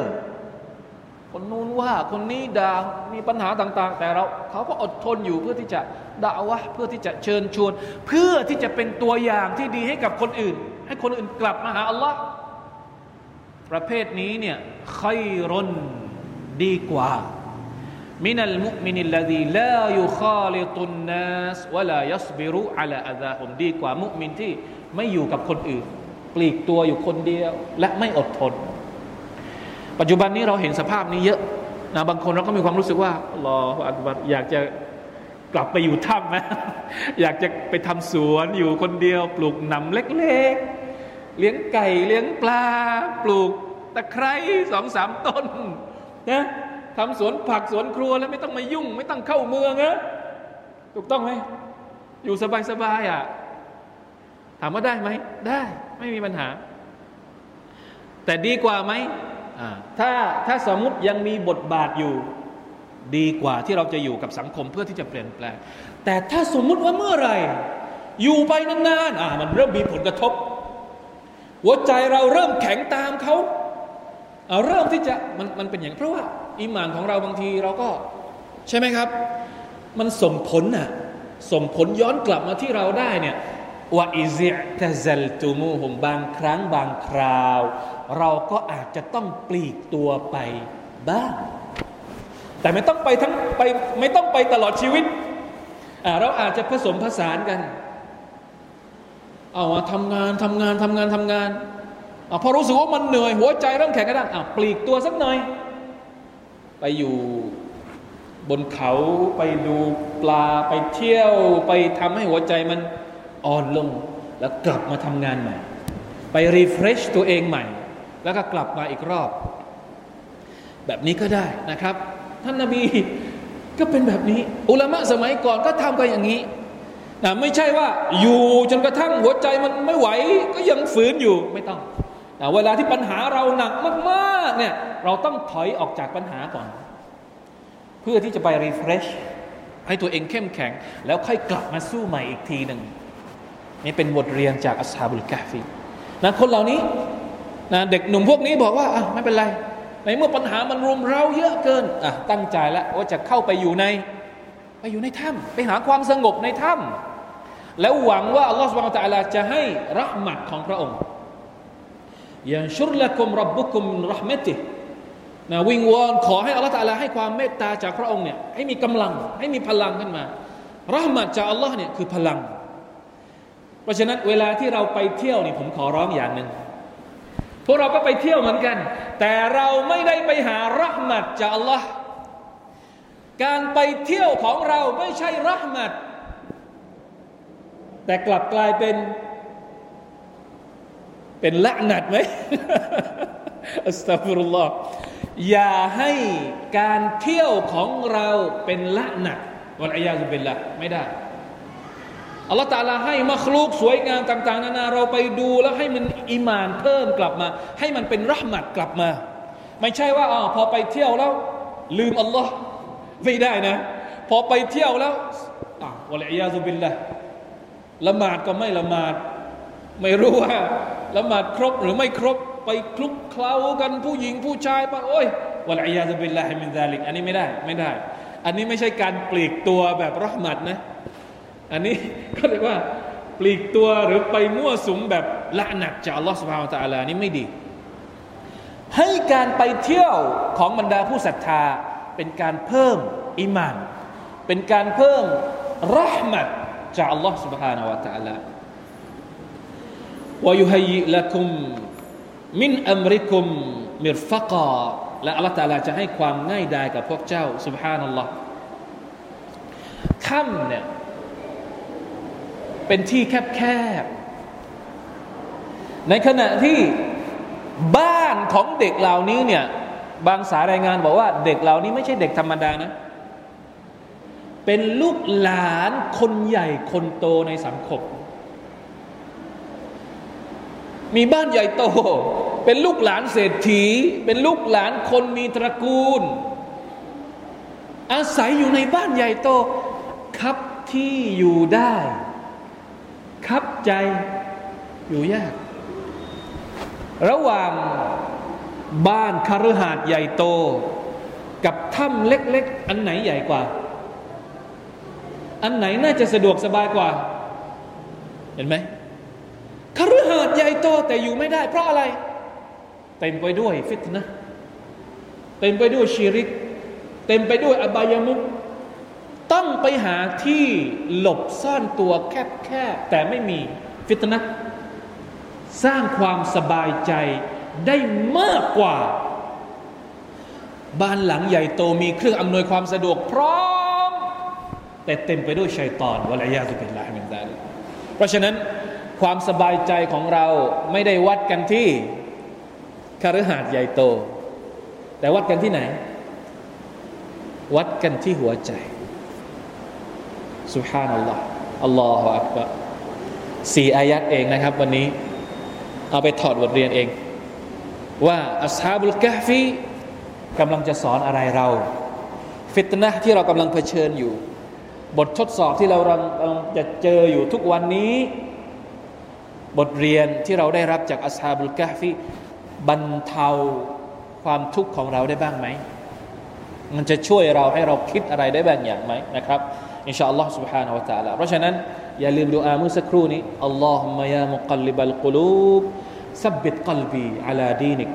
คนนู้นว่าคนนี้ด่ามีปัญหาต่าง ๆ แต่เราเขาก็อดทนอยู่เพื่อที่จะด่าวะเพื่อที่จะเชิญชวน เพื่อที่จะเป็นตัวอย่างที่ดีให้กับคนอื่น ให้คนอื่นกลับมาหาอัลลอฮ์ประเภทนี้เนี่ยค่อยรนดีกว่า มินัลมุมินิลลดีลายุคาลิตุนนัสวะลายัสบิรุอัลาอาซาฮุมดีกว่ามุมินที่ไม่อยู่กับคนอื่น ปลีกตัวอยู่คนเดียว และไม่อดทน ปัจจุบันนี้เราเห็นสภาพนี้เยอะนะบางคนเราก็มีความรู้สึกว่ารออักบัตอยากจะกลับไปอยู่ถ้ำนะอยากจะไปทำสวนอยู่คนเดียว ปลูกหนำเล็กๆ เลี้ยงไก่เลี้ยงปลา ปลูกตะไคร้สองสามต้นนะ ทำสวนผักสวนครัวแล้วไม่ต้องมายุ่ง ไม่ต้องเข้าเมืองนะถูกต้องไหมอยู่สบายๆอะถามว่าได้ไหมได้ไม่มีปัญหา แต่ดีกว่าไหมถ้าถ้าสมมติยังมีบทบาทอยู่ ดีกว่าที่เราจะอยู่กับสังคมเพื่อที่จะเปลี่ยนแปลง แต่ถ้าสมมุติว่าเมื่อไหร่ อยู่ไปนานๆอ่ามันเริ่มมีผลกระทบ หัวใจเราเริ่มแข็งตามเขาเอาเริ่มที่จะมันมันเป็นอย่างเพราะว่า อิมานของเราบางทีเราก็ใช่ไหมครับ มันส่งผลน่ะส่งผลย้อนกลับมาที่เราได้เนี่ยว่าอิซิตะซัลตุมูฮุมบางครั้งบางคราว เราก็อาจจะต้องปลีกตัวไปบ้าง แต่ไม่ต้องไปทั้งไปไม่ต้องไปตลอดชีวิต เราอาจจะผสมผสานกัน เอาทำงานทำงานทำงานทำงานอพอรู้สึกว่ามันเหนื่อยหัวใจเริ่มแข็งกระด้างปลีกตัวสักหน่อย ไปอยู่บนเขาไปดูปลาไปเที่ยวไปทำให้หัวใจมันอ่อนลง แล้วกลับมาทำงานใหม่ ไป refresh ตัวเองใหม่ แล้วก็กลับมาอีกรอบ แบบนี้ก็ได้นะครับ ท่านนาบีก็เป็นแบบนี้ อุลามะสมัยก่อนก็ทำกันอย่างนี้นะไม่ใช่ว่าอยู่จนกระทั่งหัวใจมันไม่ไหว ก็ยังฝืนอยู่ไม่ต้อง เวลาที่ปัญหาเราหนักมากๆเนี่ยเราต้องถอยออกจากปัญหาก่อน เพื่อที่จะไปรีเฟรชให้ตัวเองเข้มแข็ง แล้วค่อยกลับมาสู้ใหม่อีกทีหนึ่งนี่เป็นบทเรียนจากอัสฮาบุลกาฟีนะคนเหล่านี้นะเด็กหนุ่มพวกนี้บอกว่าอะไม่เป็นไร ในเมื่อปัญหามันรุมเราเยอะเกินอะตั้งใจแล้วว่าจะเข้าไปอยู่ใน ไปอยู่ในถ้ำไปหาความสงบในถ้ำแล้วหวังว่าอัลลอฮฺสุบานตะลาจะให้รัหมัดของพระองค์ ยันชุรละกุมรับบุคุมรหมตินะวิงวอนขอให้อัลลอฮฺตะลาให้ความเมตตาจากพระองค์เนี่ยให้มีกำลังให้มีพลังขึ้นมารหมัดจากอัลลอฮ์เนี่ยคือพลัง เพราะฉะนั้นเวลาที่เราไปเที่ยวนี่ผมขอร้องอย่างหนึ่งพวกเราก็ไปเที่ยวเหมือนกัน แต่เราไม่ได้ไปหารหมัดจากอัลลอฮ์การไปเที่ยวของเราไม่ใช่รหมัดแต่กลับกลายเป็น เป็นละหนัดไหมอัสตัฟุรุลลอฮ์อย่าให้การเที่ยวของเราเป็นละหนัดวัลอยาซุบิลละไม่ได้อัลลอฮฺตาลาให้มัคลูกสวยงามต่าง ๆ นานาเราไปดูแล้วให้มันอิมานเพิ่มกลับมา ให้มันเป็นรหมัดกลับมา ไม่ใช่ว่าอ๋อพอไปเที่ยวแล้ว ลืมอัลลอฮ์ไม่ได้นะ พอไปเที่ยวแล้วอะ والعياذ بالله ละหมาดก็ไม่ละหมาด ไม่รู้ว่า ละหมาดครบหรือไม่ครบไปคลุกเคล้ากันผู้หญิงผู้ชายปะโอ้ยوالعياذ بالله من ذلك อันนี้ไม่ได้ไม่ได้ อันนี้ไม่ใช่การปลีกตัวแบบ رحمة นะ อันนี้ก็เรียกว่าปลีกตัวหรือไปมั่วสุมแบบละหนักจากอัลลอฮฺ سبحانه وتعالى นี่ไม่ดี ให้การไปเที่ยวของบรรดาผู้ศรัทธาเป็นการเพิ่มอิมาน เป็นการเพิ่มรหมัดจากอัลลอฮฺสุบฮานาวะตะอัลา วยุฮัยละคุมมินอัมริคุมมิรฟะกอและอัลตาลาจะให้ความง่ายดายกับพวกเจ้า سبحان นัลลอฮ์ถ้ำเนี่ยเป็นที่แคบๆ ในขณะที่บ้านของเด็กเหล่านี้เนี่ยบางสารายงานบอกว่าเด็กเหล่านี้ไม่ใช่เด็กธรรมดานะ เป็นลูกหลานคนใหญ่คนโตในสังคม มีบ้านใหญ่โต เป็นลูกหลานเศรษฐี เป็นลูกหลานคนมีตระกูล อาศัยอยู่ในบ้านใหญ่โต ครับที่อยู่ได้ ครับใจอยู่ยาก ระหว่างบ้านคฤหาสน์ใหญ่โต กับถ้ำเล็ก ๆ อันไหนใหญ่กว่า อันไหนน่าจะสะดวกสบายกว่า เห็นไหม คฤหาสน์ใหญ่โตแต่อยู่ไม่ได้ เพราะอะไร เต็มไปด้วยฟิตนะเต็มไปด้วยชีริก เต็มไปด้วยอบายมุขต้องไปหาที่หลบซ่อนตัวแคบๆแต่ไม่มีฟิตนะสร้างความสบายใจได้มากกว่า บ้านหลังใหญ่โตมีเครื่องอำนวยความสะดวกพร้อม แต่เต็มไปด้วยชัยตอนวะลายาสุเป็นลายมินซาลเพราะฉะนั้น ความสบายใจของเราไม่ได้วัดกันที่คฤหาสน์ใหญ่โต แต่วัดกันที่ไหน วัดกันที่หัวใจสุฮานัลลอฮ์อัลลอฮฺอักบะสี่อายัดเองนะครับ วันนี้ เอาไปถอดบทเรียนเอง ว่าอัสฮาบุลกะฟีกำลังจะสอนอะไรเรา ฟิตนะที่เรากำลังเผชิญอยู่ บททดสอบที่เรากำลังจะเจออยู่ทุกวันนี้ บทเรียนที่เราได้รับจากอัสฮาบุลกะฟีบรรเทาความทุกข์ของเราได้บ้างไหม มันจะช่วยเราให้เราคิดอะไรได้บางอย่างไหมนะครับอินชาอัลลอฮ์ سبحانه และ تعالى เพราะฉะนั้น อย่าลืมดูอาเมื่อสักครู่นี้อัลลอฮุมะยามุกัลลิบัลกุลูบซับบิดกัลบีอาลาดีนิก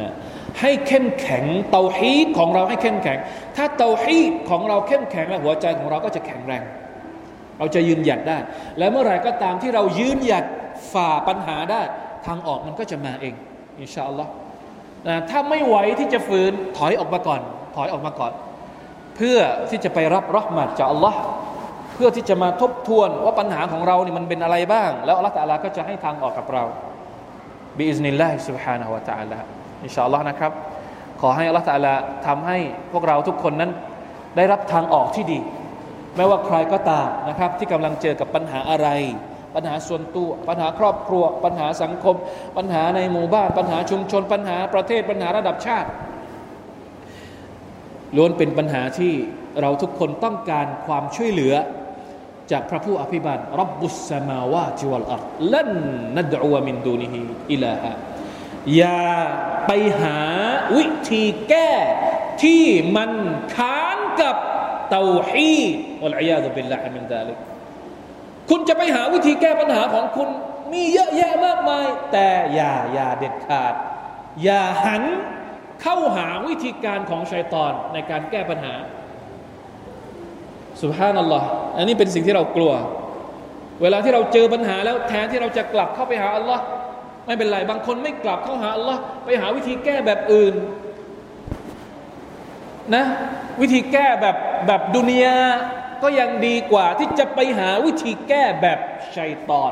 นะให้เข้มแข็งเตาฮีดของเราให้เข้มแข็ง ถ้าเตาฮีดของเราเข้มแข็งแล้วหัวใจของเราก็จะแข็งแรง เราจะยืนหยัดได้ และเมื่อไหร่ก็ตามที่เรายืนหยัด ฝ่าปัญหาได้ ทางออกมันก็จะมาเอง อินชาอัลลอฮ์ถ้าไม่ไหวที่จะฝืนถอยออกมาก่อน ถอยออกมาก่อน เพื่อที่จะไปรับรหมัดจากอัลลอฮ์เพื่อที่จะมาทบทวนว่าปัญหาของเราเนี่ยมันเป็นอะไรบ้าง แล้วอัลลอฮ์ก็จะให้ทางออกกับเราบิอิสนิลลาฮิสุบฮานะฮวะตะอาลาอินชาอัลลอฮ์นะครับ ขอให้อัลลอฮ์ตาลาทำให้พวกเราทุกคนนั้นได้รับทางออกที่ดี ไม่ว่าใครก็ตามนะครับ ที่กำลังเจอกับปัญหาอะไร ปัญหาส่วนตัวปัญหาครอบครัว ปัญหาสังคม ปัญหาในหมู่บ้าน ปัญหาชุมชน ปัญหาประเทศปัญหาระดับชาติล้วนเป็นปัญหาที่เราทุกคนต้องการความช่วยเหลือจากพระผู้อภิบาลรับบุสมาวาจิวัลอัรลันนัดอวมินดูนิฮิอิลาฮะอย่าไปหาวิธีแก้ที่มันค้านกับเตาฮีวัลอียาตุบิลลาฮิมินซาลิก คุณจะไปหาวิธีแก้ปัญหาของคุณ มีเยอะแยะมากมาย แต่อย่าอย่าเด็ดขาด อย่าหันเข้าหาวิธีการของชัยตอนในการแก้ปัญหาสุภาพนัลลอฮ์อันนี้เป็นสิ่งที่เรากลัว เวลาที่เราเจอปัญหาแล้วแทนที่เราจะกลับเข้าไปหาอัลลอฮ์ไม่เป็นไร บางคนไม่กลับเข้าหาอัลลอฮ์ไปหาวิธีแก้แบบอื่นนะ วิธีแก้แบบแบบดุนยา ก็ยังดีกว่าที่จะไปหาวิธีแก้แบบชัยตอน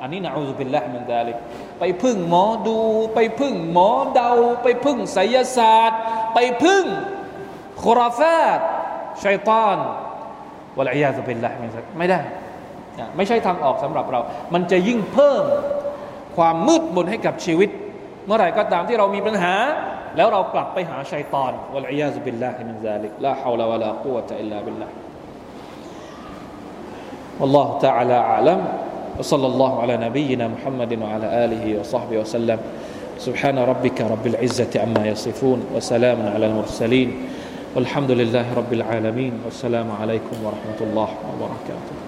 อันนี้นะอูซุบิลละมินดาลิกไปพึ่งหมอดู ไปพึ่งหมอเดา ไปพึ่งไสยศาสตร์ ไปพึ่ง خرافات ชัยตอน والعياذ بالله من ไม่ได้ ไม่ใช่ทางออกสำหรับเรา มันจะยิ่งเพิ่มความมืดมนให้กับชีวิต เมื่อไหร่ก็ตามที่เรามีปัญหา แล้วเรากลับไปหาชัยตอน والعياذ بالله من ذلك لا حول ولا قوة إلا بالله والله تعالى أعلم. وصلى الله على نبينا محمد وعلى آله وصحبه وسلم. سبحان ربك رب العزة عما يصفون وسلام على المرسلين. والحمد لله رب العالمين. والسلام عليكم ورحمة الله وبركاته.